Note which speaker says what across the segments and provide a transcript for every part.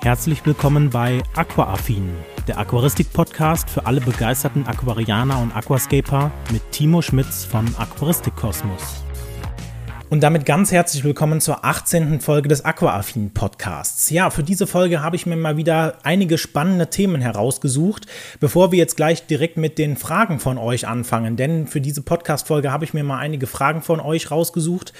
Speaker 1: Herzlich willkommen bei Aquaaffin, der Aquaristik-Podcast für alle begeisterten Aquarianer und Aquascaper mit Timo Schmitz von Aquaristik Kosmos. Und damit ganz herzlich willkommen zur 18. Folge des Aquaaffin Podcasts. Ja, für diese Folge habe ich mir mal wieder einige spannende Themen herausgesucht, bevor wir jetzt gleich direkt mit den Fragen von euch anfangen. Denn für diese Podcast-Folge habe ich mir mal einige Fragen von euch rausgesucht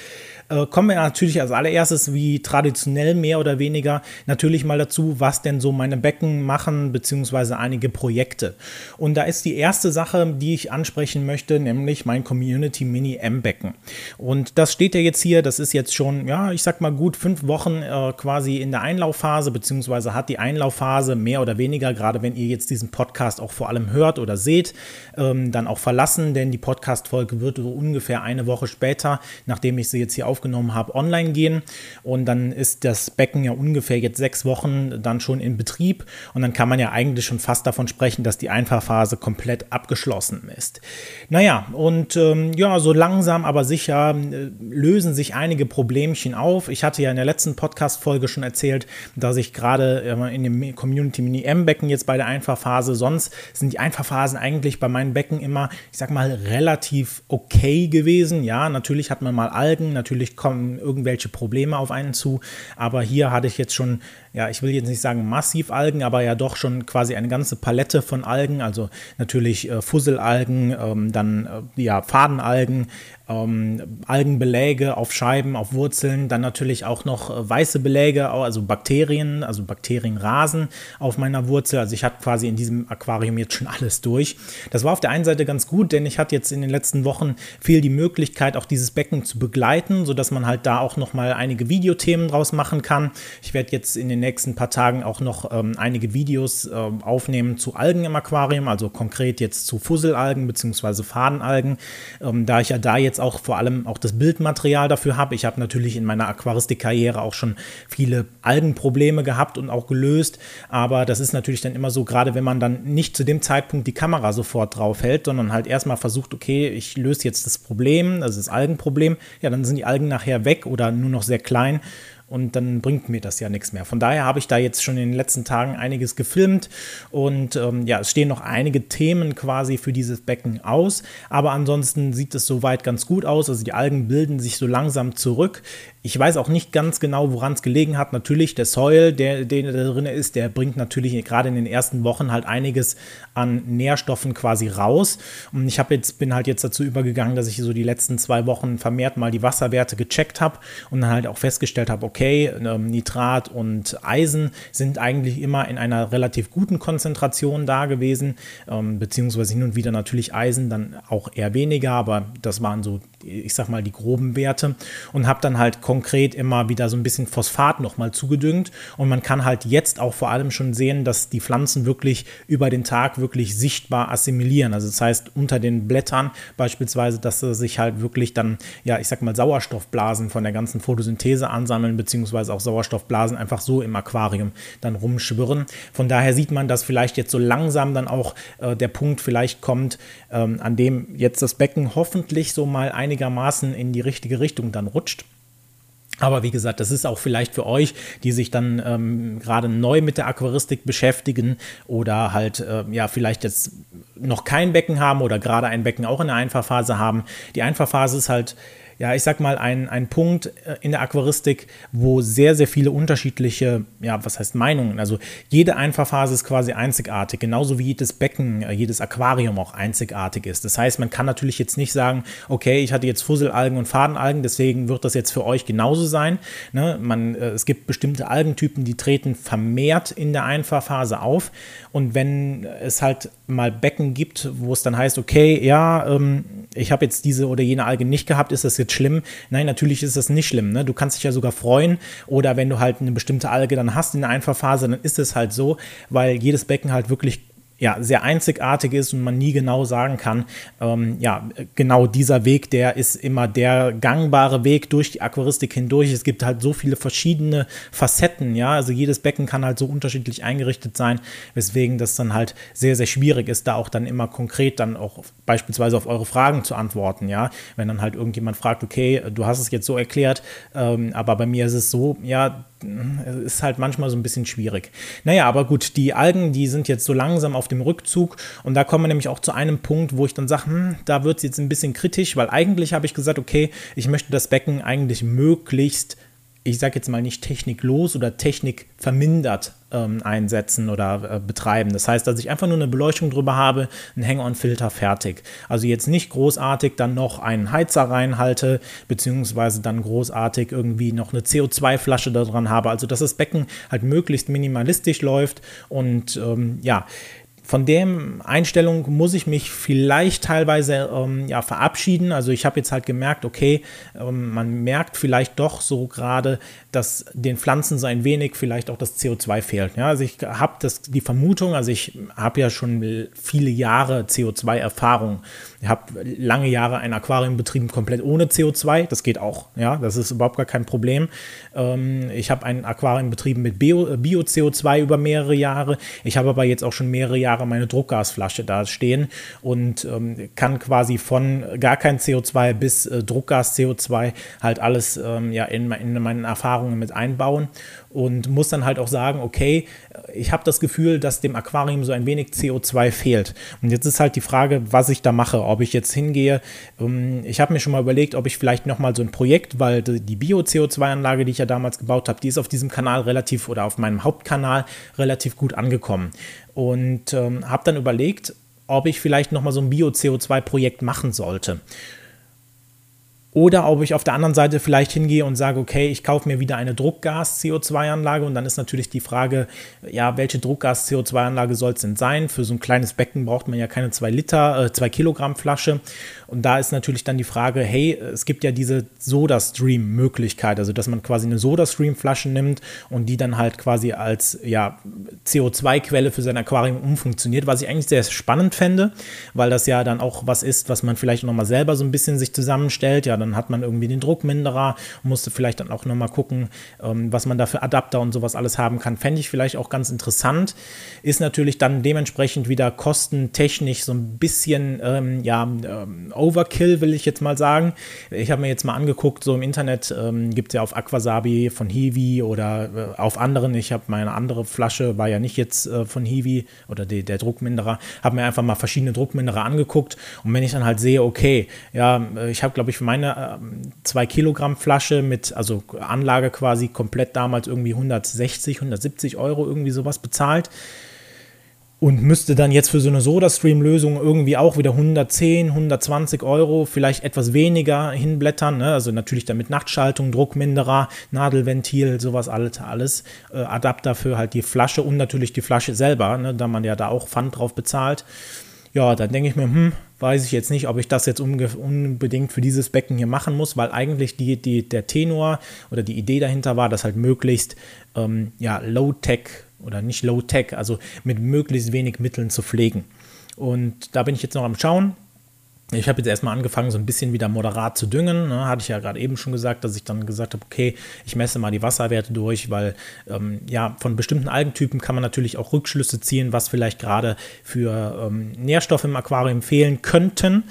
Speaker 1: äh, kommen wir natürlich als allererstes, wie traditionell mehr oder weniger, natürlich mal dazu, was denn so meine Becken machen, beziehungsweise einige Projekte. Und da ist die erste Sache, die ich ansprechen möchte, nämlich mein Community Mini M-Becken. Und das steht ja jetzt hier, das ist jetzt schon, ja, ich sag mal gut fünf Wochen äh, quasi in der Einlaufphase, beziehungsweise hat die Einlaufphase mehr oder weniger, gerade wenn ihr jetzt diesen Podcast auch vor allem hört oder seht, ähm, dann auch verlassen, denn die Podcast-Folge wird so ungefähr eine Woche später, nachdem ich sie jetzt hier auf aufgenommen habe, online gehen. Und dann ist das Becken ja ungefähr jetzt sechs Wochen dann schon in Betrieb. Und dann kann man ja eigentlich schon fast davon sprechen, dass die Einfahrphase komplett abgeschlossen ist. Naja, und ähm, ja, so langsam aber sicher äh, lösen sich einige Problemchen auf. Ich hatte ja in der letzten Podcast-Folge schon erzählt, dass ich gerade äh, in dem Community Mini M-Becken jetzt bei der Einfahrphase, sonst sind die Einfahrphasen eigentlich bei meinen Becken immer, ich sag mal, relativ okay gewesen. Ja, natürlich hat man mal Algen, natürlich natürlich kommen irgendwelche Probleme auf einen zu. Aber hier hatte ich jetzt schon, ja, ich will jetzt nicht sagen massiv Algen, aber ja doch schon quasi eine ganze Palette von Algen. Also natürlich äh, Fusselalgen, ähm, dann äh, ja, Fadenalgen, ähm, Algenbeläge auf Scheiben, auf Wurzeln, dann natürlich auch noch äh, weiße Beläge, also Bakterien, also Bakterienrasen auf meiner Wurzel. Also ich hatte quasi in diesem Aquarium jetzt schon alles durch. Das war auf der einen Seite ganz gut, denn ich hatte jetzt in den letzten Wochen viel die Möglichkeit, auch dieses Becken zu begleiten, sodass man halt da auch noch mal einige Videothemen draus machen kann. Ich werde jetzt in den nächsten paar Tagen auch noch ähm, einige Videos äh, aufnehmen zu Algen im Aquarium, also konkret jetzt zu Fusselalgen bzw. Fadenalgen, ähm, da ich ja da jetzt auch vor allem auch das Bildmaterial dafür habe. Ich habe natürlich in meiner Aquaristik-Karriere auch schon viele Algenprobleme gehabt und auch gelöst. Aber das ist natürlich dann immer so, gerade wenn man dann nicht zu dem Zeitpunkt die Kamera sofort drauf hält, sondern halt erstmal versucht, okay, ich löse jetzt das Problem, also das Algenproblem, ja, dann sind die Algen nachher weg oder nur noch sehr klein und dann bringt mir das ja nichts mehr. Von daher habe ich da jetzt schon in den letzten Tagen einiges gefilmt und ähm, ja, es stehen noch einige Themen quasi für dieses Becken aus, aber ansonsten sieht es soweit ganz gut aus. Also die Algen bilden sich so langsam zurück. Ich weiß auch nicht ganz genau, woran es gelegen hat. Natürlich der Soil, der, der da drin ist, der bringt natürlich gerade in den ersten Wochen halt einiges an Nährstoffen quasi raus. Und ich habe jetzt bin halt jetzt dazu übergegangen, dass ich so die letzten zwei Wochen vermehrt mal die Wasserwerte gecheckt habe und dann halt auch festgestellt habe, okay, ähm, Nitrat und Eisen sind eigentlich immer in einer relativ guten Konzentration da gewesen, ähm, beziehungsweise hin und wieder natürlich Eisen, dann auch eher weniger, aber das waren so, ich sag mal, die groben Werte und habe dann halt konkret immer wieder so ein bisschen Phosphat nochmal zugedüngt. Und man kann halt jetzt auch vor allem schon sehen, dass die Pflanzen wirklich über den Tag wirklich sichtbar assimilieren. Also das heißt, unter den Blättern beispielsweise, dass sie sich halt wirklich dann, ja, ich sag mal, Sauerstoffblasen von der ganzen Photosynthese ansammeln, beziehungsweise auch Sauerstoffblasen einfach so im Aquarium dann rumschwirren. Von daher sieht man, dass vielleicht jetzt so langsam dann auch äh, der Punkt vielleicht kommt, ähm, an dem jetzt das Becken hoffentlich so mal einigermaßen in die richtige Richtung dann rutscht. Aber wie gesagt, das ist auch vielleicht für euch, die sich dann ähm, gerade neu mit der Aquaristik beschäftigen oder halt äh, ja vielleicht jetzt noch kein Becken haben oder gerade ein Becken auch in der Einfahrphase haben. Die Einfahrphase ist halt ja, ich sag mal, ein, ein Punkt äh, in der Aquaristik, wo sehr, sehr viele unterschiedliche, ja, was heißt Meinungen? Also jede Einfahrphase ist quasi einzigartig, genauso wie jedes Becken, äh, jedes Aquarium auch einzigartig ist. Das heißt, man kann natürlich jetzt nicht sagen, okay, ich hatte jetzt Fusselalgen und Fadenalgen, deswegen wird das jetzt für euch genauso sein. Ne? Man, äh, es gibt bestimmte Algentypen, die treten vermehrt in der Einfahrphase auf. Und wenn es halt mal Becken gibt, wo es dann heißt, okay, ja, ähm, ich habe jetzt diese oder jene Alge nicht gehabt, ist das jetzt schlimm? Nein, natürlich ist das nicht schlimm. Ne? Du kannst dich ja sogar freuen oder wenn du halt eine bestimmte Alge dann hast in der Einfahrphase, dann ist es halt so, weil jedes Becken halt wirklich ja, sehr einzigartig ist und man nie genau sagen kann, ähm, ja, genau dieser Weg, der ist immer der gangbare Weg durch die Aquaristik hindurch. Es gibt halt so viele verschiedene Facetten, ja, also jedes Becken kann halt so unterschiedlich eingerichtet sein, weswegen das dann halt sehr, sehr schwierig ist, da auch dann immer konkret dann auch beispielsweise auf eure Fragen zu antworten, ja. Wenn dann halt irgendjemand fragt, okay, du hast es jetzt so erklärt, ähm, aber bei mir ist es so, ja, ist halt manchmal so ein bisschen schwierig. Naja, aber gut, die Algen, die sind jetzt so langsam auf dem Rückzug und da kommen wir nämlich auch zu einem Punkt, wo ich dann sage, hm, da wird es jetzt ein bisschen kritisch, weil eigentlich habe ich gesagt, okay, ich möchte das Becken eigentlich möglichst ich sage jetzt mal nicht techniklos oder technikvermindert ähm, einsetzen oder äh, betreiben. Das heißt, dass ich einfach nur eine Beleuchtung drüber habe, ein Hang-on-Filter fertig. Also jetzt nicht großartig dann noch einen Heizer reinhalte, beziehungsweise dann großartig irgendwie noch eine CO2-Flasche da dran habe. Also dass das Becken halt möglichst minimalistisch läuft und ähm, ja, von der Einstellung muss ich mich vielleicht teilweise ähm, ja, verabschieden. Also ich habe jetzt halt gemerkt, okay, ähm, man merkt vielleicht doch so gerade, dass den Pflanzen so ein wenig vielleicht auch das CO2 fehlt. Ja, also ich habe die Vermutung, also ich habe ja schon viele Jahre CO2-Erfahrung. Ich habe lange Jahre ein Aquarium betrieben, komplett ohne CO2. Das geht auch. Ja, das ist überhaupt gar kein Problem. Ähm, ich habe ein Aquarium betrieben mit Bio-CO2 Bio über mehrere Jahre. Ich habe aber jetzt auch schon mehrere Jahre Jahre meine Druckgasflasche da stehen und ähm, kann quasi von gar kein CO2 bis äh, Druckgas-CO2 halt alles ähm, ja, in, in meinen Erfahrungen mit einbauen und muss dann halt auch sagen, okay, ich habe das Gefühl, dass dem Aquarium so ein wenig CO2 fehlt. Und jetzt ist halt die Frage, was ich da mache, ob ich jetzt hingehe. Ähm, ich habe mir schon mal überlegt, ob ich vielleicht nochmal so ein Projekt, weil die Bio-CO2-Anlage, die ich ja damals gebaut habe, die ist auf diesem Kanal relativ oder auf meinem Hauptkanal relativ gut angekommen. Und ähm, habe dann überlegt, ob ich vielleicht nochmal so ein Bio-CO2-Projekt machen sollte. Oder ob ich auf der anderen Seite vielleicht hingehe und sage, okay, ich kaufe mir wieder eine Druckgas-CO2-Anlage und dann ist natürlich die Frage, ja, welche Druckgas-CO2-Anlage soll es denn sein? Für so ein kleines Becken braucht man ja keine 2 Liter, äh, 2 Kilogramm Flasche. Und da ist natürlich dann die Frage, hey, es gibt ja diese Soda-Stream-Möglichkeit, also dass man quasi eine Soda-Stream-Flasche nimmt und die dann halt quasi als ja, CO2-Quelle für sein Aquarium umfunktioniert, was ich eigentlich sehr spannend fände, weil das ja dann auch was ist, was man vielleicht nochmal selber so ein bisschen sich zusammenstellt. Ja, dann hat man irgendwie den Druckminderer, musste vielleicht dann auch nochmal gucken, ähm, was man da für Adapter und sowas alles haben kann. Fände ich vielleicht auch ganz interessant. Ist natürlich dann dementsprechend wieder kostentechnisch so ein bisschen, ähm, ja, ähm, Overkill, will ich jetzt mal sagen. Ich habe mir jetzt mal angeguckt, so im Internet ähm, gibt es ja auf Aquasabi von Hiwi oder äh, auf anderen. Ich habe meine andere Flasche, war ja nicht jetzt äh, von Hiwi oder die, der Druckminderer, habe mir einfach mal verschiedene Druckminderer angeguckt und wenn ich dann halt sehe, okay, ja, äh, ich habe glaube ich für meine 2 ähm, Kilogramm Flasche mit, also Anlage quasi komplett damals irgendwie 160, 170 Euro irgendwie sowas bezahlt und müsste dann jetzt für so eine Soda-Stream-Lösung irgendwie auch wieder 110, 120 Euro, vielleicht etwas weniger hinblättern. Ne? Also natürlich damit Nachtschaltung, Druckminderer, Nadelventil, sowas alles, alles. Äh, Adapter für halt die Flasche und natürlich die Flasche selber, ne? da man ja da auch Pfand drauf bezahlt. Ja, dann denke ich mir, hm, weiß ich jetzt nicht, ob ich das jetzt unbedingt für dieses Becken hier machen muss, weil eigentlich die, die, der Tenor oder die Idee dahinter war, dass halt möglichst ähm, ja, Low-Tech oder nicht Low-Tech, also mit möglichst wenig Mitteln zu pflegen. Und da bin ich jetzt noch am Schauen. Ich habe jetzt erstmal angefangen, so ein bisschen wieder moderat zu düngen. Ne? Hatte ich ja gerade eben schon gesagt, dass ich dann gesagt habe, okay, ich messe mal die Wasserwerte durch, weil ähm, ja, von bestimmten Algentypen kann man natürlich auch Rückschlüsse ziehen, was vielleicht gerade für ähm, Nährstoffe im Aquarium fehlen könnten.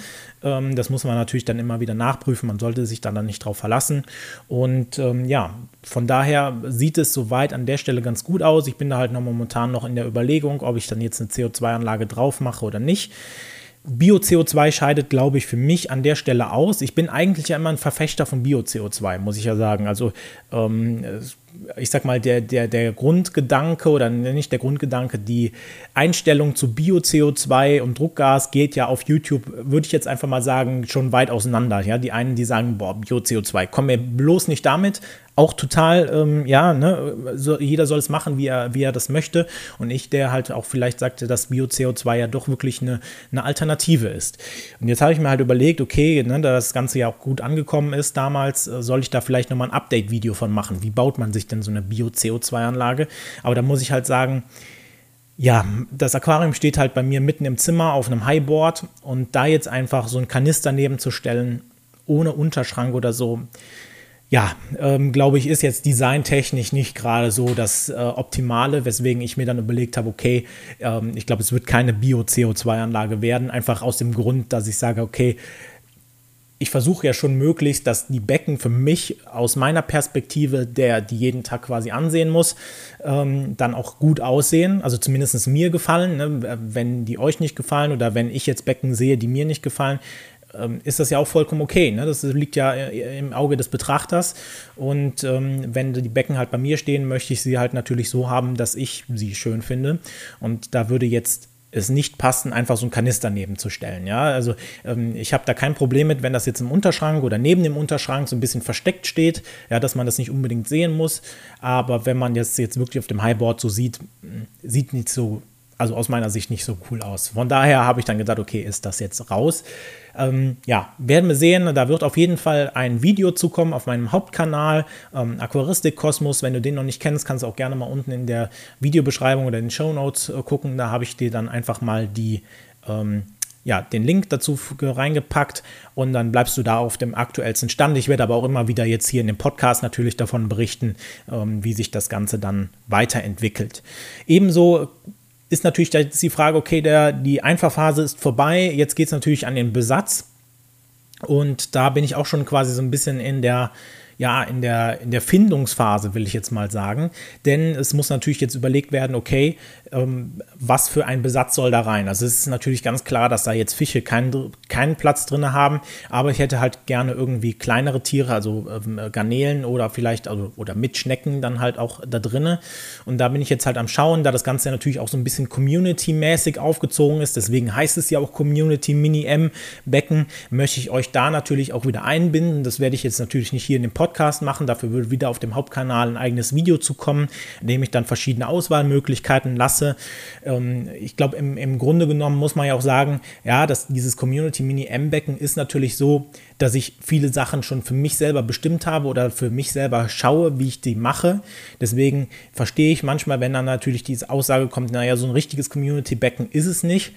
Speaker 1: Ähm, das muss man natürlich dann immer wieder nachprüfen. Man sollte sich dann, dann nicht darauf verlassen. Und ähm, ja, von daher sieht es soweit an der Stelle ganz gut aus. Ich bin da halt noch momentan noch in der Überlegung, ob ich dann jetzt eine CO2-Anlage drauf mache oder nicht. Bio-CO2 scheidet, glaube ich, für mich an der Stelle aus. Ich bin eigentlich ja immer ein Verfechter von Bio-CO2, muss ich ja sagen. Also ähm, ich sag mal, der, der, der Grundgedanke oder nicht der Grundgedanke, die Einstellung zu Bio-CO2 und Druckgas geht ja auf YouTube, würde ich jetzt einfach mal sagen, schon weit auseinander. Ja, die einen, die sagen, boah, Bio-CO2, komm mir bloß nicht damit. Auch total, ähm, ja, ne, so, jeder soll es machen, wie er, wie er das möchte. Und ich, der halt auch vielleicht sagte, dass Bio-CO2 ja doch wirklich eine, eine Alternative ist. Und jetzt habe ich mir halt überlegt, okay, ne, da das Ganze ja auch gut angekommen ist damals, äh, soll ich da vielleicht nochmal ein Update-Video von machen. Wie baut man sich denn so eine Bio-CO2-Anlage? Aber da muss ich halt sagen, ja, das Aquarium steht halt bei mir mitten im Zimmer auf einem Highboard und da jetzt einfach so ein Kanister nebenzustellen, ohne Unterschrank oder so, ja, ähm, glaube ich, ist jetzt designtechnisch nicht gerade so das äh, Optimale, weswegen ich mir dann überlegt habe, okay, ähm, ich glaube, es wird keine Bio-CO2-Anlage werden, einfach aus dem Grund, dass ich sage, okay, ich versuche ja schon möglichst, dass die Becken für mich aus meiner Perspektive, der die jeden Tag quasi ansehen muss, ähm, dann auch gut aussehen. Also zumindest mir gefallen. Ne? Wenn die euch nicht gefallen oder wenn ich jetzt Becken sehe, die mir nicht gefallen, ähm, ist das ja auch vollkommen okay. Ne? Das liegt ja äh, im Auge des Betrachters. Und ähm, wenn die Becken halt bei mir stehen, möchte ich sie halt natürlich so haben, dass ich sie schön finde. Und da würde jetzt es nicht passen, einfach so einen Kanister nebenzustellen. Ja, also ähm, ich habe da kein Problem mit, wenn das jetzt im Unterschrank oder neben dem Unterschrank so ein bisschen versteckt steht, ja, dass man das nicht unbedingt sehen muss. Aber wenn man das jetzt wirklich auf dem Highboard so sieht, sieht nicht so also aus meiner Sicht nicht so cool aus. Von daher habe ich dann gedacht, okay, ist das jetzt raus? Ähm, ja, werden wir sehen. Da wird auf jeden Fall ein Video zukommen auf meinem Hauptkanal, ähm, Aquaristik Kosmos. Wenn du den noch nicht kennst, kannst du auch gerne mal unten in der Videobeschreibung oder in den Show Notes äh, gucken. Da habe ich dir dann einfach mal die ähm, ja, den Link dazu reingepackt und dann bleibst du da auf dem aktuellsten Stand. Ich werde aber auch immer wieder jetzt hier in dem Podcast natürlich davon berichten, ähm, wie sich das Ganze dann weiterentwickelt. Ebenso ist natürlich die Frage, okay, der, die Einfahrphase ist vorbei, jetzt geht es natürlich an den Besatz. Und da bin ich auch schon quasi so ein bisschen in der ja, in der, in der Findungsphase, will ich jetzt mal sagen. Denn es muss natürlich jetzt überlegt werden, okay, ähm, was für ein Besatz soll da rein? Also es ist natürlich ganz klar, dass da jetzt Fische keinen, keinen Platz drin haben, aber ich hätte halt gerne irgendwie kleinere Tiere, also ähm, Garnelen oder vielleicht, also, oder mit Schnecken dann halt auch da drinne. Und da bin ich jetzt halt am Schauen, da das Ganze natürlich auch so ein bisschen Community-mäßig aufgezogen ist, deswegen heißt es ja auch Community Mini-M-Becken, möchte ich euch da natürlich auch wieder einbinden. Das werde ich jetzt natürlich nicht hier in dem Podcast machen, dafür würde wieder auf dem Hauptkanal ein eigenes Video zu kommen, in dem ich dann verschiedene Auswahlmöglichkeiten lasse. Ähm, ich glaube, im, im Grunde genommen muss man ja auch sagen, ja, dass dieses Community Mini M-Becken ist natürlich so, dass ich viele Sachen schon für mich selber bestimmt habe oder für mich selber schaue, wie ich die mache. Deswegen verstehe ich manchmal, wenn dann natürlich diese Aussage kommt, naja, so ein richtiges Community-Becken ist es nicht.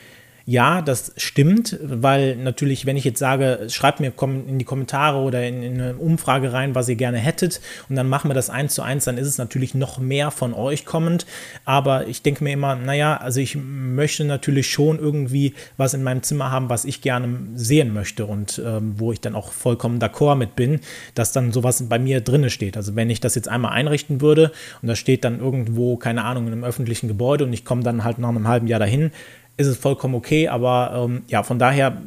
Speaker 1: Ja, das stimmt, weil natürlich, wenn ich jetzt sage, schreibt mir in die Kommentare oder in, in, eine Umfrage rein, was ihr gerne hättet, und dann machen wir das eins zu eins, dann ist es natürlich noch mehr von euch kommend. Aber ich denke mir immer, naja, also ich möchte natürlich schon irgendwie was in meinem Zimmer haben, was ich gerne sehen möchte und ähm, wo ich dann auch vollkommen d'accord mit bin, dass dann sowas bei mir drinne steht. Also wenn ich das jetzt einmal einrichten würde und das steht dann irgendwo, keine Ahnung, in einem öffentlichen Gebäude und ich komme dann halt nach einem halben Jahr dahin, ist es vollkommen okay. Aber ähm, ja, von daher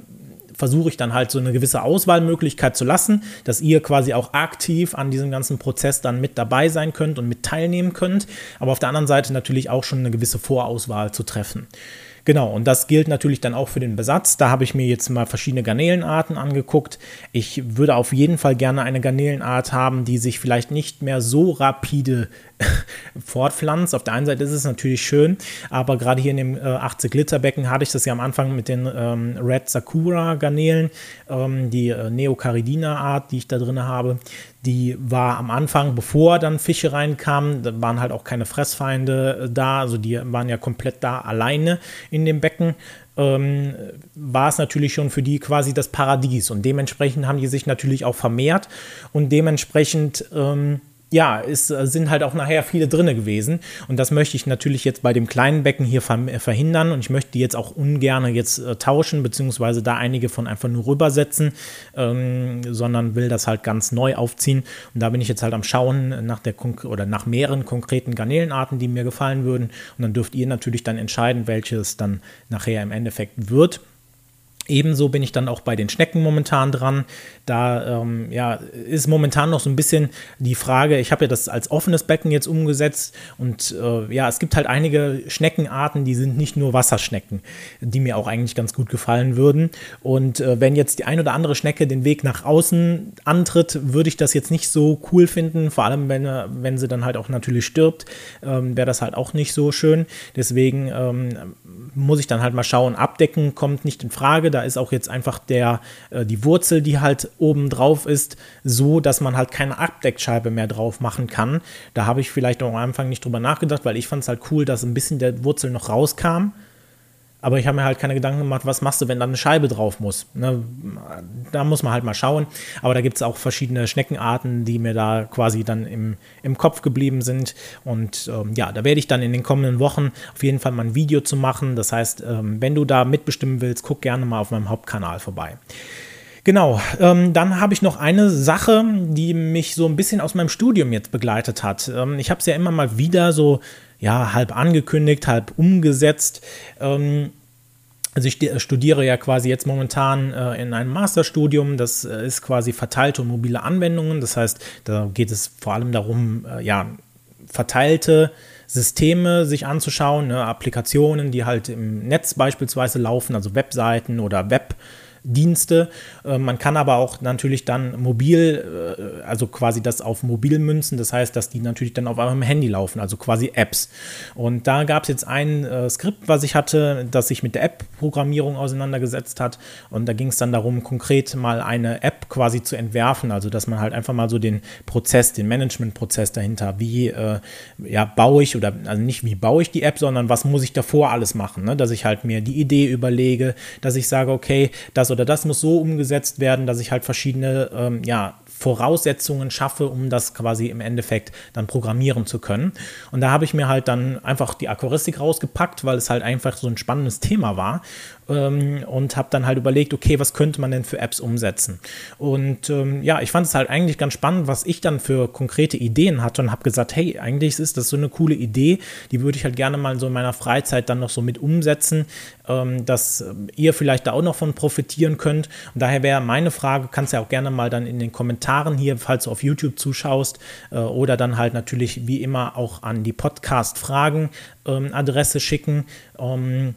Speaker 1: versuche ich dann halt so eine gewisse Auswahlmöglichkeit zu lassen, dass ihr quasi auch aktiv an diesem ganzen Prozess dann mit dabei sein könnt und mit teilnehmen könnt, aber auf der anderen Seite natürlich auch schon eine gewisse Vorauswahl zu treffen. Genau, und das gilt natürlich dann auch für den Besatz. Da habe ich mir jetzt mal verschiedene Garnelenarten angeguckt. Ich würde auf jeden Fall gerne eine Garnelenart haben, die sich vielleicht nicht mehr so rapide fortpflanzt. Auf der einen Seite ist es natürlich schön, aber gerade hier in dem äh, 80 Liter Becken hatte ich das ja am Anfang mit den ähm, Red Sakura Garnelen, ähm, die äh, Neocaridina Art, die ich da drin habe. Die war am Anfang, bevor dann Fische reinkamen, da waren halt auch keine Fressfeinde äh, da, also die waren ja komplett da alleine in dem Becken. Ähm, war es natürlich schon für die quasi das Paradies und dementsprechend haben die sich natürlich auch vermehrt und dementsprechend ähm, ja, es äh, sind halt auch nachher viele drinne gewesen. Und das möchte ich natürlich jetzt bei dem kleinen Becken hier äh, verhindern. Und ich möchte die jetzt auch ungern jetzt äh, tauschen, beziehungsweise da einige von einfach nur rübersetzen, ähm, sondern will das halt ganz neu aufziehen. Und da bin ich jetzt halt am Schauen nach der oder nach mehreren konkreten Garnelenarten, die mir gefallen würden. Und dann dürft ihr natürlich dann entscheiden, welches dann nachher im Endeffekt wird. Ebenso bin ich dann auch bei den Schnecken momentan dran. Da ähm, ja, ist momentan noch so ein bisschen die Frage, ich habe ja das als offenes Becken jetzt umgesetzt und äh, ja, es gibt halt einige Schneckenarten, die sind nicht nur Wasserschnecken, die mir auch eigentlich ganz gut gefallen würden. Und äh, wenn jetzt die ein oder andere Schnecke den Weg nach außen antritt, würde ich das jetzt nicht so cool finden, vor allem wenn, äh, wenn sie dann halt auch natürlich stirbt, ähm, wäre das halt auch nicht so schön. Deswegen ähm, muss ich dann halt mal schauen, abdecken kommt nicht in Frage da ist auch jetzt einfach der, äh, die Wurzel, die halt oben drauf ist, so, dass man halt keine Abdeckscheibe mehr drauf machen kann. Da habe ich vielleicht auch am Anfang nicht drüber nachgedacht, weil ich fand es halt cool, dass ein bisschen der Wurzel noch rauskam. Aber ich habe mir halt keine Gedanken gemacht, was machst du, wenn da eine Scheibe drauf muss. Ne? Da muss man halt mal schauen. Aber da gibt es auch verschiedene Schneckenarten, die mir da quasi dann im, im Kopf geblieben sind. Und ähm, ja, da werde ich dann in den kommenden Wochen auf jeden Fall mal ein Video zu machen. Das heißt, ähm, wenn du da mitbestimmen willst, guck gerne mal auf meinem Hauptkanal vorbei. Genau, ähm, dann habe ich noch eine Sache, die mich so ein bisschen aus meinem Studium jetzt begleitet hat. Ähm, ich habe es ja immer mal wieder so, ja, halb angekündigt, halb umgesetzt. Ähm, also ich studiere ja quasi jetzt momentan äh, in einem Masterstudium, das äh, ist quasi verteilte und mobile Anwendungen. Das heißt, da geht es vor allem darum, äh, ja, verteilte Systeme sich anzuschauen, ne, Applikationen, die halt im Netz beispielsweise laufen, also Webseiten oder Web. Dienste. Äh, man kann aber auch natürlich dann mobil, äh, also quasi das auf mobil münzen. Das heißt, dass die natürlich dann auf eurem Handy laufen, also quasi Apps. Und da gab es jetzt ein äh, Skript, was ich hatte, das sich mit der App-Programmierung auseinandergesetzt hat. Und da ging es dann darum, konkret mal eine App quasi zu entwerfen. Also, dass man halt einfach mal so den Prozess, den Management-Prozess dahinter, wie ja, baue ich oder also nicht wie baue ich die App, sondern was muss ich davor alles machen. Ne? Dass ich halt mir die Idee überlege, dass ich sage, okay, das oder das muss so umgesetzt werden, dass ich halt verschiedene ähm, ja, Voraussetzungen schaffe, um das quasi im Endeffekt dann programmieren zu können. Und da habe ich mir halt dann einfach die Aquaristik rausgepackt, weil es halt einfach so ein spannendes Thema war ähm, und habe dann halt überlegt, okay, was könnte man denn für Apps umsetzen? Und ähm, ja, ich fand es halt eigentlich ganz spannend, was ich dann für konkrete Ideen hatte und habe gesagt, hey, eigentlich ist das so eine coole Idee, die würde ich halt gerne mal so in meiner Freizeit dann noch so mit umsetzen, ähm, dass ihr vielleicht da auch noch von profitieren könnt. Und daher wäre meine Frage, kannst ja auch gerne mal dann in den Kommentaren hier, falls du auf YouTube zuschaust, äh, oder dann halt natürlich wie immer auch an die Podcast-Fragen-Adresse ähm, schicken. Ähm,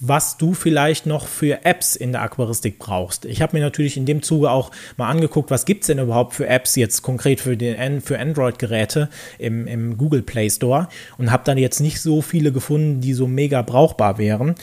Speaker 1: was du vielleicht noch für Apps in der Aquaristik brauchst. Ich habe mir natürlich in dem Zuge auch mal angeguckt, was gibt es denn überhaupt für Apps jetzt konkret für, den, für Android-Geräte im, im Google Play Store und habe dann jetzt nicht so viele gefunden, die so mega brauchbar wären.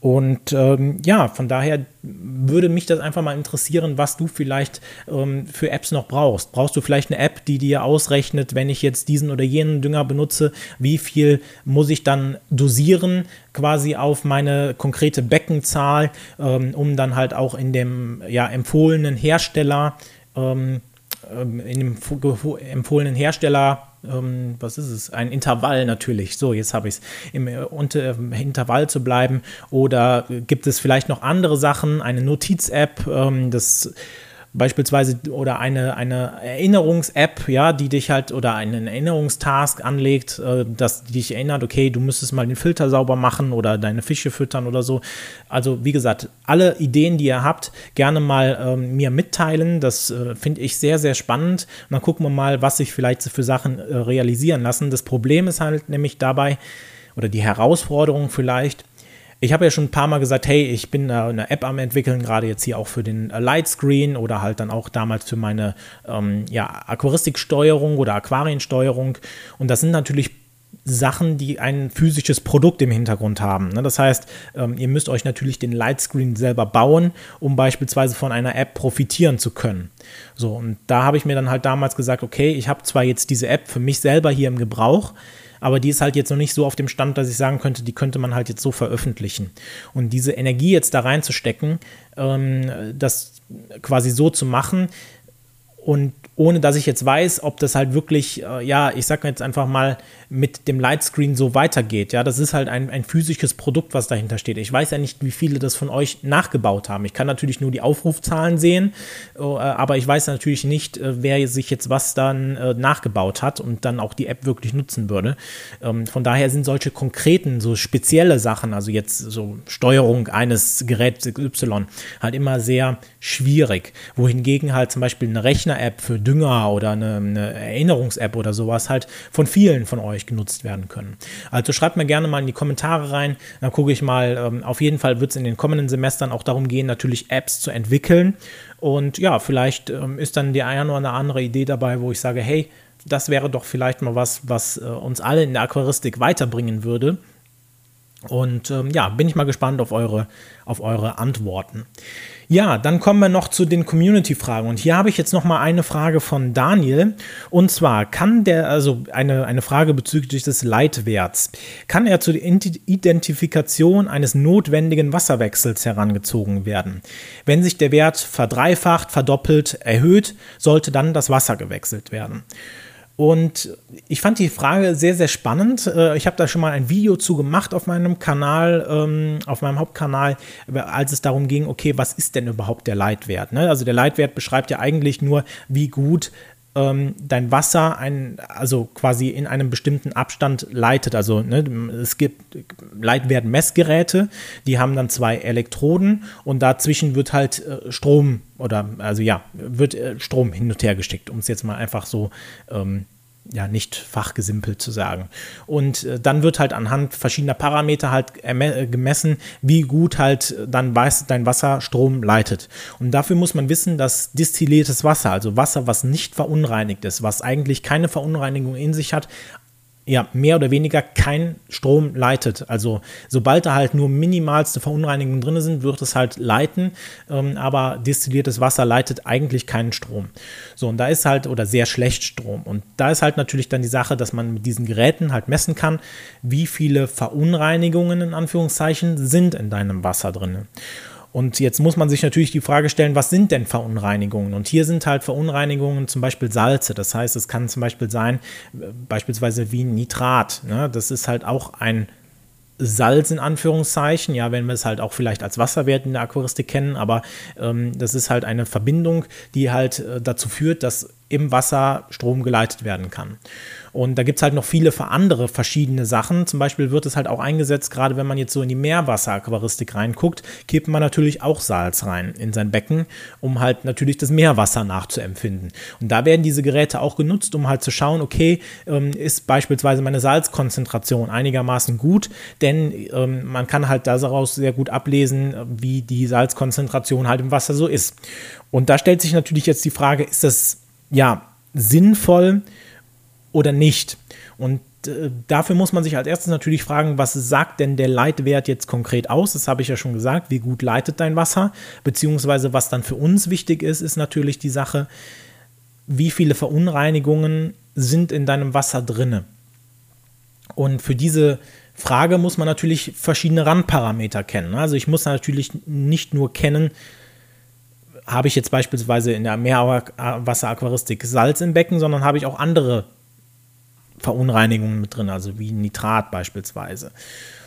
Speaker 1: Und ähm, ja, von daher würde mich das einfach mal interessieren, was du vielleicht ähm, für Apps noch brauchst. Brauchst du vielleicht eine App, die dir ausrechnet, wenn ich jetzt diesen oder jenen Dünger benutze, wie viel muss ich dann dosieren, quasi auf meine konkrete Beckenzahl, ähm, um dann halt auch in dem ja, empfohlenen Hersteller, ähm, ähm in dem empfohlenen Hersteller ähm, was ist es? Ein Intervall natürlich. So, jetzt habe ich es. Im äh, unter, äh, Intervall zu bleiben. Oder gibt es vielleicht noch andere Sachen? Eine Notiz-App, ähm, das beispielsweise oder eine, eine Erinnerungs-App, ja, die dich halt oder einen Erinnerungstask anlegt, äh, dass die dich erinnert, okay, du müsstest mal den Filter sauber machen oder deine Fische füttern oder so. Also wie gesagt, alle Ideen, die ihr habt, gerne mal ähm, mir mitteilen. Das äh, finde ich sehr, sehr spannend. Und dann gucken wir mal, was sich vielleicht für Sachen äh, realisieren lassen. Das Problem ist halt nämlich dabei, oder die Herausforderung vielleicht, ich habe ja schon ein paar Mal gesagt, hey, ich bin eine App am entwickeln, gerade jetzt hier auch für den äh, Lightscreen oder halt dann auch damals für meine ähm, ja, Aquaristiksteuerung oder Aquariensteuerung. Und das sind natürlich Sachen, die ein physisches Produkt im Hintergrund haben. Ne? Das heißt, ähm, ihr müsst euch natürlich den Lightscreen selber bauen, um beispielsweise von einer App profitieren zu können. So, und da habe ich mir dann halt damals gesagt, okay, ich habe zwar jetzt diese App für mich selber hier im Gebrauch, aber die ist halt jetzt noch nicht so auf dem Stand, dass ich sagen könnte, die könnte man halt jetzt so veröffentlichen. Und diese Energie jetzt da reinzustecken, ähm, das quasi so zu machen und ohne dass ich jetzt weiß, ob das halt wirklich, äh, ja, ich sag jetzt einfach mal, mit dem Lightscreen so weitergeht. Ja, das ist halt ein, ein physisches Produkt, was dahinter steht. Ich weiß ja nicht, wie viele das von euch nachgebaut haben. Ich kann natürlich nur die Aufrufzahlen sehen, äh, aber ich weiß natürlich nicht, äh, wer sich jetzt was dann äh, nachgebaut hat und dann auch die App wirklich nutzen würde. Ähm, von daher sind solche konkreten, so spezielle Sachen, also jetzt so Steuerung eines Geräts Y, halt immer sehr schwierig. Wohingegen halt zum Beispiel eine Rechner-App für Dünger oder eine, eine Erinnerungs-App oder sowas halt von vielen von euch genutzt werden können. Also schreibt mir gerne mal in die Kommentare rein, dann gucke ich mal. Ähm, auf jeden Fall wird es in den kommenden Semestern auch darum gehen, natürlich Apps zu entwickeln. Und ja, vielleicht ähm, ist dann die eine oder andere Idee dabei, wo ich sage, hey, das wäre doch vielleicht mal was, was äh, uns alle in der Aquaristik weiterbringen würde. Und ähm, ja, bin ich mal gespannt auf eure, auf eure Antworten. Ja, dann kommen wir noch zu den Community-Fragen. Und hier habe ich jetzt noch mal eine Frage von Daniel. Und zwar kann der, also eine, eine Frage bezüglich des Leitwerts, kann er zur Identifikation eines notwendigen Wasserwechsels herangezogen werden? Wenn sich der Wert verdreifacht, verdoppelt, erhöht, sollte dann das Wasser gewechselt werden. Und ich fand die Frage sehr, sehr spannend. Äh, ich habe da schon mal ein Video zu gemacht auf meinem Kanal, ähm, auf meinem Hauptkanal, als es darum ging, okay, was ist denn überhaupt der Leitwert? Ne? Also der Leitwert beschreibt ja eigentlich nur, wie gut ähm, dein Wasser ein, also quasi in einem bestimmten Abstand leitet. Also ne, es gibt Leitwertmessgeräte, die haben dann zwei Elektroden und dazwischen wird halt äh, Strom oder also ja, wird äh, Strom hin und her gesteckt, um es jetzt mal einfach so ähm, ja, nicht fachgesimpelt zu sagen. Und äh, dann wird halt anhand verschiedener Parameter halt äh, gemessen, wie gut halt dann weiß, dein Wasser Strom leitet. Und dafür muss man wissen, dass distilliertes Wasser, also Wasser, was nicht verunreinigt ist, was eigentlich keine Verunreinigung in sich hat, ja, mehr oder weniger kein Strom leitet. Also sobald da halt nur minimalste Verunreinigungen drin sind, wird es halt leiten, ähm, aber destilliertes Wasser leitet eigentlich keinen Strom. So, und da ist halt, oder sehr schlecht Strom. Und da ist halt natürlich dann die Sache, dass man mit diesen Geräten halt messen kann, wie viele Verunreinigungen in Anführungszeichen sind in deinem Wasser drin. Und jetzt muss man sich natürlich die Frage stellen, was sind denn Verunreinigungen? Und hier sind halt Verunreinigungen zum Beispiel Salze. Das heißt, es kann zum Beispiel sein, äh, beispielsweise wie Nitrat. Ne? Das ist halt auch ein Salz in Anführungszeichen, ja, wenn wir es halt auch vielleicht als Wasserwert in der Aquaristik kennen, aber ähm, das ist halt eine Verbindung, die halt äh, dazu führt, dass im Wasser Strom geleitet werden kann. Und da gibt es halt noch viele andere verschiedene Sachen. Zum Beispiel wird es halt auch eingesetzt, gerade wenn man jetzt so in die Meerwasseraquaristik reinguckt, kippt man natürlich auch Salz rein in sein Becken, um halt natürlich das Meerwasser nachzuempfinden. Und da werden diese Geräte auch genutzt, um halt zu schauen, okay, ähm, ist beispielsweise meine Salzkonzentration einigermaßen gut, denn ähm, man kann halt daraus sehr gut ablesen, wie die Salzkonzentration halt im Wasser so ist. Und da stellt sich natürlich jetzt die Frage, ist das ja sinnvoll, oder nicht. Und äh, dafür muss man sich als erstes natürlich fragen, was sagt denn der Leitwert jetzt konkret aus? Das habe ich ja schon gesagt, wie gut leitet dein Wasser? Beziehungsweise was dann für uns wichtig ist, ist natürlich die Sache, wie viele Verunreinigungen sind in deinem Wasser drinne? Und für diese Frage muss man natürlich verschiedene Randparameter kennen. Also ich muss natürlich nicht nur kennen, habe ich jetzt beispielsweise in der Meerwasseraquaristik Salz im Becken, sondern habe ich auch andere Verunreinigungen mit drin, also wie Nitrat beispielsweise.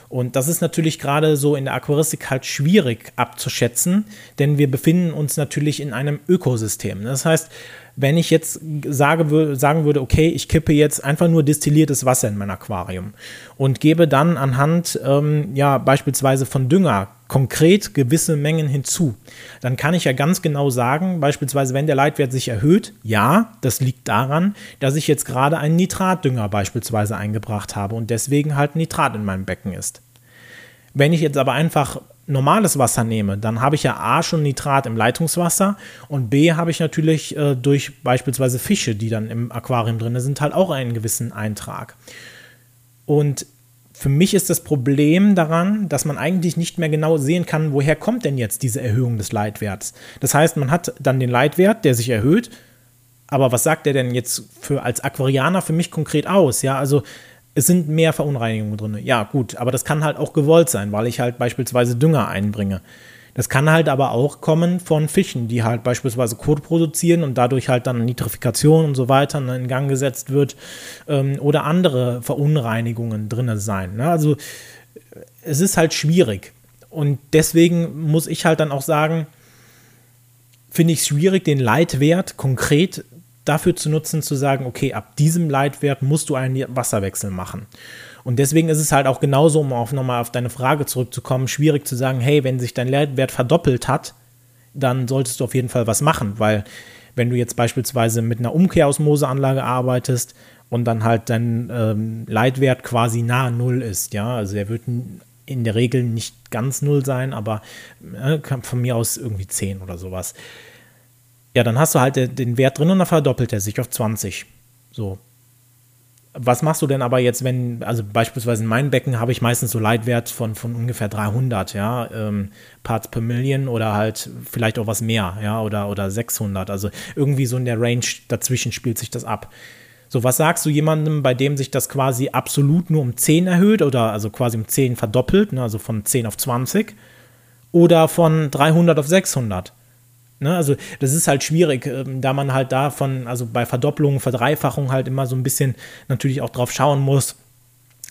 Speaker 1: Und das ist natürlich gerade so in der Aquaristik halt schwierig abzuschätzen, denn wir befinden uns natürlich in einem Ökosystem. Das heißt, wenn ich jetzt sage, sagen würde, okay, ich kippe jetzt einfach nur destilliertes Wasser in mein Aquarium und gebe dann anhand ähm, ja beispielsweise von Dünger konkret gewisse Mengen hinzu, dann kann ich ja ganz genau sagen, beispielsweise wenn der Leitwert sich erhöht, ja, das liegt daran, dass ich jetzt gerade einen Nitratdünger beispielsweise eingebracht habe und deswegen halt Nitrat in meinem Becken ist. Wenn ich jetzt aber einfach normales Wasser nehme, dann habe ich ja A schon Nitrat im Leitungswasser und B habe ich natürlich äh, durch beispielsweise Fische, die dann im Aquarium drin sind, halt auch einen gewissen Eintrag. Und für mich ist das Problem daran, dass man eigentlich nicht mehr genau sehen kann, woher kommt denn jetzt diese Erhöhung des Leitwerts. Das heißt, man hat dann den Leitwert, der sich erhöht, aber was sagt der denn jetzt für als Aquarianer für mich konkret aus? Ja, also es sind mehr Verunreinigungen drin. Ja, gut, aber das kann halt auch gewollt sein, weil ich halt beispielsweise Dünger einbringe. Das kann halt aber auch kommen von Fischen, die halt beispielsweise Kot produzieren und dadurch halt dann Nitrifikation und so weiter in Gang gesetzt wird ähm, oder andere Verunreinigungen drin sein. Ne? Also es ist halt schwierig. Und deswegen muss ich halt dann auch sagen, finde ich es schwierig, den Leitwert konkret dafür zu nutzen, zu sagen, okay, ab diesem Leitwert musst du einen Wasserwechsel machen. Und deswegen ist es halt auch genauso, um auch nochmal auf deine Frage zurückzukommen, schwierig zu sagen, hey, wenn sich dein Leitwert verdoppelt hat, dann solltest du auf jeden Fall was machen, weil wenn du jetzt beispielsweise mit einer Umkehrosmoseanlage arbeitest und dann halt dein ähm, Leitwert quasi nahe Null ist, ja, also er wird in der Regel nicht ganz Null sein, aber äh, von mir aus irgendwie 10 oder sowas ja, dann hast du halt den Wert drin und dann verdoppelt er sich auf 20. So. Was machst du denn aber jetzt, wenn, also beispielsweise in meinem Becken habe ich meistens so Leitwert von, von ungefähr 300, ja, ähm, Parts per Million oder halt vielleicht auch was mehr, ja, oder, oder 600. Also irgendwie so in der Range dazwischen spielt sich das ab. So, was sagst du jemandem, bei dem sich das quasi absolut nur um 10 erhöht oder also quasi um 10 verdoppelt, ne, also von 10 auf 20 oder von 300 auf 600? Ne? Also das ist halt schwierig, ähm, da man halt davon, also bei Verdopplungen, Verdreifachung halt immer so ein bisschen natürlich auch drauf schauen muss,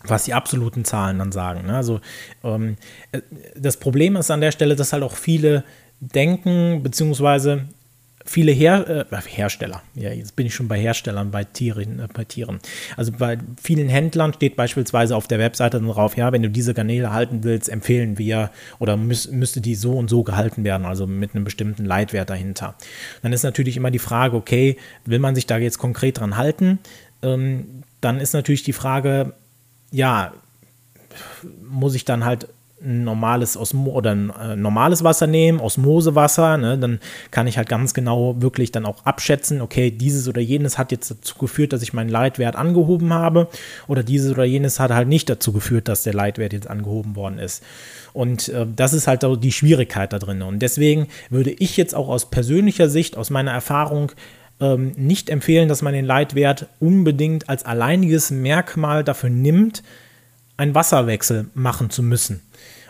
Speaker 1: was die absoluten Zahlen dann sagen. Ne? Also ähm, äh, das Problem ist an der Stelle, dass halt auch viele denken, beziehungsweise viele Her äh, Hersteller, ja, jetzt bin ich schon bei Herstellern, bei Tieren, äh, bei Tieren. Also bei vielen Händlern steht beispielsweise auf der Webseite dann drauf, ja, wenn du diese Garnele halten willst, empfehlen wir oder müß, müsste die so und so gehalten werden, also mit einem bestimmten Leitwert dahinter. Dann ist natürlich immer die Frage, okay, will man sich da jetzt konkret dran halten? Ähm, dann ist natürlich die Frage, ja, muss ich dann halt normales Osmo oder ein äh, normales Wasser nehmen, Osmosewasser, ne, dann kann ich halt ganz genau wirklich dann auch abschätzen, okay, dieses oder jenes hat jetzt dazu geführt, dass ich meinen Leitwert angehoben habe oder dieses oder jenes hat halt nicht dazu geführt, dass der Leitwert jetzt angehoben worden ist. Und äh, das ist halt die Schwierigkeit da drin. Und deswegen würde ich jetzt auch aus persönlicher Sicht, aus meiner Erfahrung, ähm, nicht empfehlen, dass man den Leitwert unbedingt als alleiniges Merkmal dafür nimmt, einen Wasserwechsel machen zu müssen.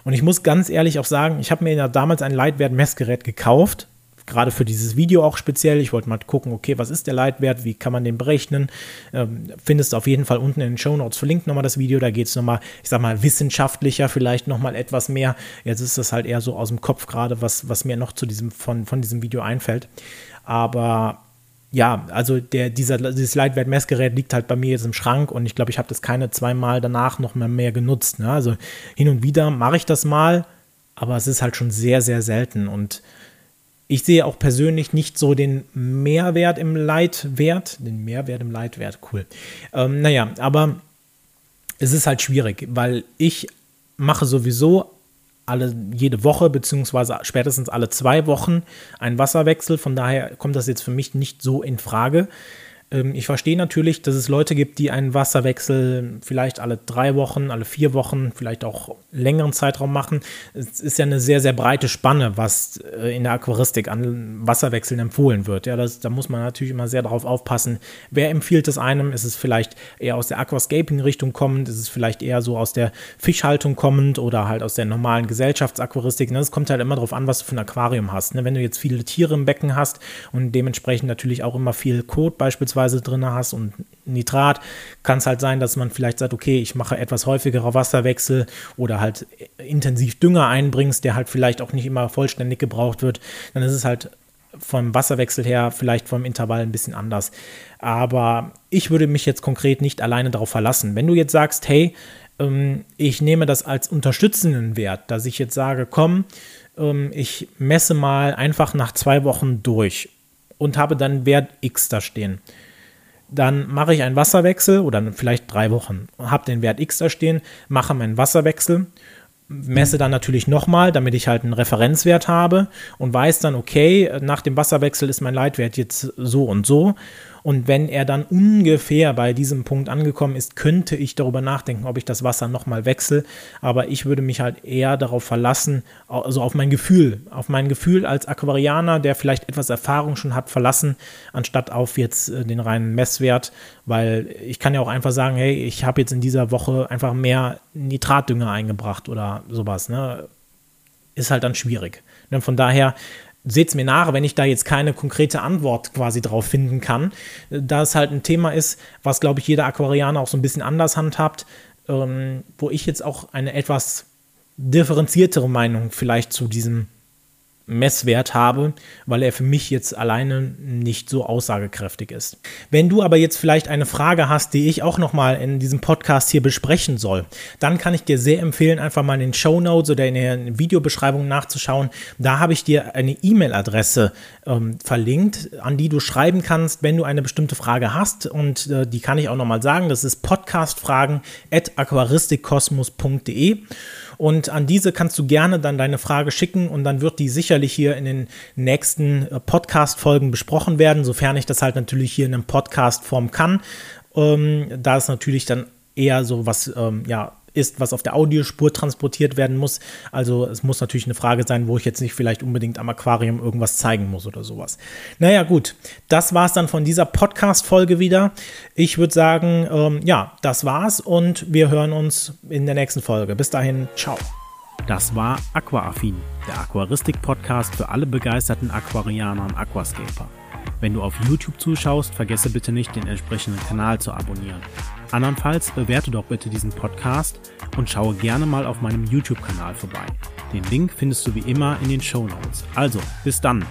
Speaker 1: Und ich muss ganz ehrlich auch sagen, ich habe mir ja damals ein Leitwert-Messgerät gekauft, gerade für dieses Video auch speziell. Ich wollte mal gucken, okay, was ist der Leitwert, wie kann man den berechnen? Ähm, findest du auf jeden Fall unten in den Show Notes verlinkt nochmal das Video. Da geht es nochmal, ich sag mal, wissenschaftlicher, vielleicht nochmal etwas mehr. Jetzt ist das halt eher so aus dem Kopf gerade, was, was mir noch zu diesem, von, von diesem Video einfällt. Aber ja, also der, dieser, dieses Leitwert-Messgerät liegt halt bei mir jetzt im Schrank und ich glaube, ich habe das keine zweimal danach noch mehr, mehr genutzt. Ne? Also hin und wieder mache ich das mal, aber es ist halt schon sehr, sehr selten und ich sehe auch persönlich nicht so den Mehrwert im Leitwert, den Mehrwert im Leitwert, cool. Ähm, naja, aber es ist halt schwierig, weil ich mache sowieso alle jede Woche beziehungsweise spätestens alle zwei Wochen einen Wasserwechsel. Von daher kommt das jetzt für mich nicht so in Frage. Ähm, ich verstehe natürlich, dass es Leute gibt, die einen Wasserwechsel vielleicht alle drei Wochen, alle vier Wochen, vielleicht auch längeren Zeitraum machen. Es ist ja eine sehr, sehr breite Spanne, was äh, in der Aquaristik an Wasserwechseln empfohlen wird. Ja, das, da muss man natürlich immer sehr darauf aufpassen. Wer empfiehlt es einem? Ist es vielleicht eher aus der Aquascaping-Richtung kommend? Ist es vielleicht eher so aus der Fischhaltung kommend oder halt aus der normalen Gesellschaftsaquaristik? Es kommt halt immer darauf an, was du für ein Aquarium hast. Ne? Wenn du jetzt viele Tiere im Becken hast und dementsprechend natürlich auch immer viel Kot beispielsweise beispielsweise drin hast und Nitrat, kann es halt sein, dass man vielleicht sagt, okay, ich mache etwas häufigere Wasserwechsel oder halt intensiv Dünger einbringst, der halt vielleicht auch nicht immer vollständig gebraucht wird. Dann ist es halt vom Wasserwechsel her vielleicht vom Intervall ein bisschen anders. Aber ich würde mich jetzt konkret nicht alleine darauf verlassen. Wenn du jetzt sagst, hey, ähm, ich nehme das als unterstützenden Wert, dass ich jetzt sage, komm, ähm, ich messe mal einfach nach zwei Wochen durch und habe dann Wert X da stehen dann mache ich einen Wasserwechsel oder vielleicht drei Wochen, habe den Wert X da stehen, mache meinen Wasserwechsel, messe dann natürlich nochmal, damit ich halt einen Referenzwert habe und weiß dann, okay, nach dem Wasserwechsel ist mein Leitwert jetzt so und so und wenn er dann ungefähr bei diesem Punkt angekommen ist, könnte ich darüber nachdenken, ob ich das Wasser nochmal wechsle. Aber ich würde mich halt eher darauf verlassen, also auf mein Gefühl, auf mein Gefühl als Aquarianer, der vielleicht etwas Erfahrung schon hat, verlassen, anstatt auf jetzt äh, den reinen Messwert. Weil ich kann ja auch einfach sagen, hey, ich habe jetzt in dieser Woche einfach mehr Nitratdünger eingebracht oder sowas. Ne? Ist halt dann schwierig. Ne, von daher seht es mir nach, wenn ich da jetzt keine konkrete Antwort quasi drauf finden kann, da es halt ein Thema ist, was, glaube ich, jeder Aquarianer auch so ein bisschen anders handhabt, ähm, wo ich jetzt auch eine etwas differenziertere Meinung vielleicht zu diesem Messwert habe, weil er für mich jetzt alleine nicht so aussagekräftig ist. Wenn du aber jetzt vielleicht eine Frage hast, die ich auch nochmal in diesem Podcast hier besprechen soll, dann kann ich dir sehr empfehlen, einfach mal in den Show Notes oder in der Videobeschreibung nachzuschauen. Da habe ich dir eine E-Mail-Adresse ähm, verlinkt, an die du schreiben kannst, wenn du eine bestimmte Frage hast. Und äh, die kann ich auch nochmal sagen. Das ist podcastfragen at aquaristikkosmos.de. Und an diese kannst du gerne dann deine Frage schicken und dann wird die sicherlich hier in den nächsten äh, Podcast-Folgen besprochen werden, sofern ich das halt natürlich hier in einem Podcast-Form kann. Ähm, da es natürlich dann eher so was, ähm, ja, ist, was auf der Audiospur transportiert werden muss. Also es muss natürlich eine Frage sein, wo ich jetzt nicht vielleicht unbedingt am Aquarium irgendwas zeigen muss oder sowas. Naja gut, das war es dann von dieser Podcast-Folge wieder. Ich würde sagen, ähm, ja, das war's und wir hören uns in der nächsten Folge. Bis dahin, ciao.
Speaker 2: Das war Aquaaffin
Speaker 1: der Aquaristik-Podcast für alle begeisterten Aquarianer und Aquascaper. Wenn du auf YouTube zuschaust, vergesse bitte nicht, den entsprechenden Kanal zu abonnieren. Andernfalls bewerte doch bitte diesen Podcast und schaue gerne mal auf meinem YouTube-Kanal vorbei. Den Link findest du wie immer in den Show Notes. Also, bis dann!